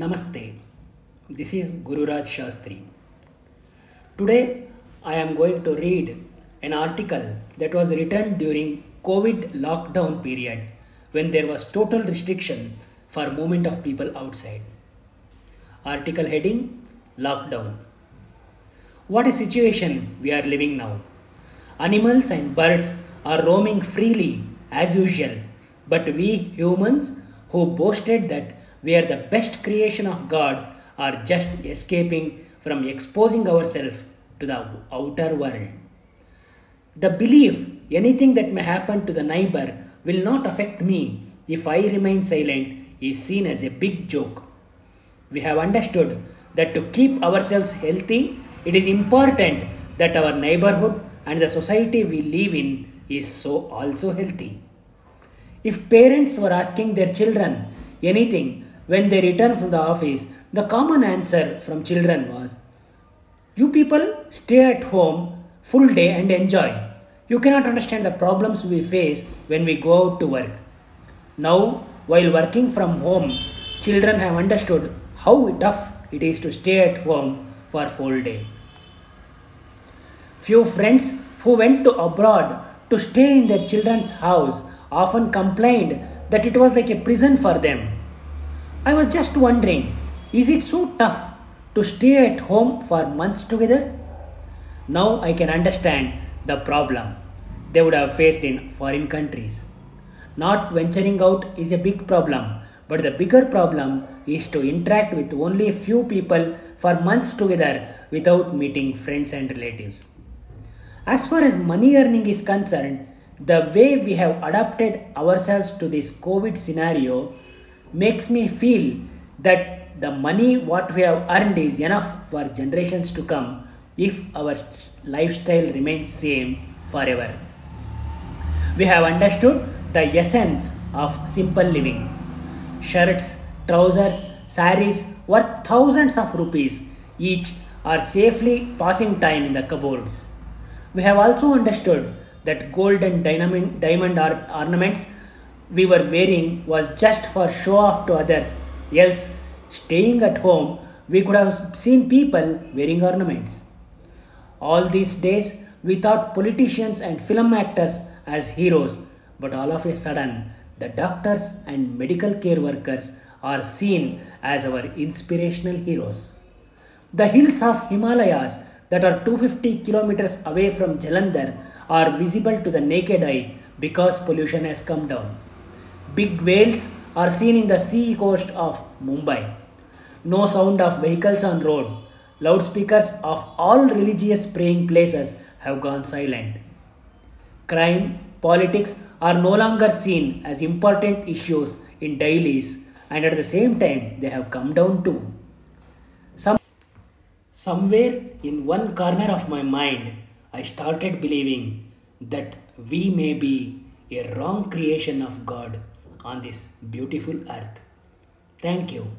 Namaste. This is Gururaj Shastri. Today I am going to read an article that was written during COVID lockdown period when there was total restriction for movement of people outside. Article heading Lockdown. What a situation we are living now. Animals and birds are roaming freely as usual, but we humans who boasted that we are the best creation of God are just escaping from exposing ourselves to the outer world. The belief anything that may happen to the neighbor will not affect me if I remain silent is seen as a big joke. We have understood that to keep ourselves healthy, it is important that our neighborhood and the society we live in is so also healthy. If parents were asking their children anything when they return from the office, the common answer from children was, You people stay at home full day and enjoy. You cannot understand the problems we face when we go out to work. Now, while working from home, children have understood how tough it is to stay at home for full day. Few friends who went to abroad to stay in their children's house often complained that it was like a prison for them. I was just wondering, is it so tough to stay at home for months together? Now I can understand the problem they would have faced in foreign countries. Not venturing out is a big problem, but the bigger problem is to interact with only a few people for months together without meeting friends and relatives. As far as money earning is concerned, the way we have adapted ourselves to this COVID scenario makes me feel that the money what we have earned is enough for generations to come if our lifestyle remains same forever. We have understood the essence of simple living. Shirts, trousers, saris worth thousands of rupees each are safely passing time in the cupboards. We have also understood that gold and diamond, diamond ornaments we were wearing was just for show off to others. Else, staying at home, we could have seen people wearing ornaments. All these days, we thought politicians and film actors as heroes, but all of a sudden, the doctors and medical care workers are seen as our inspirational heroes. The hills of Himalayas that are 250 kilometers away from Jalandhar are visible to the naked eye because pollution has come down. Big whales are seen in the sea coast of Mumbai. No sound of vehicles on road. Loudspeakers of all religious praying places have gone silent. Crime, politics are no longer seen as important issues in dailies and at the same time they have come down too. Some, somewhere in one corner of my mind, I started believing that we may be a wrong creation of God on this beautiful earth. Thank you.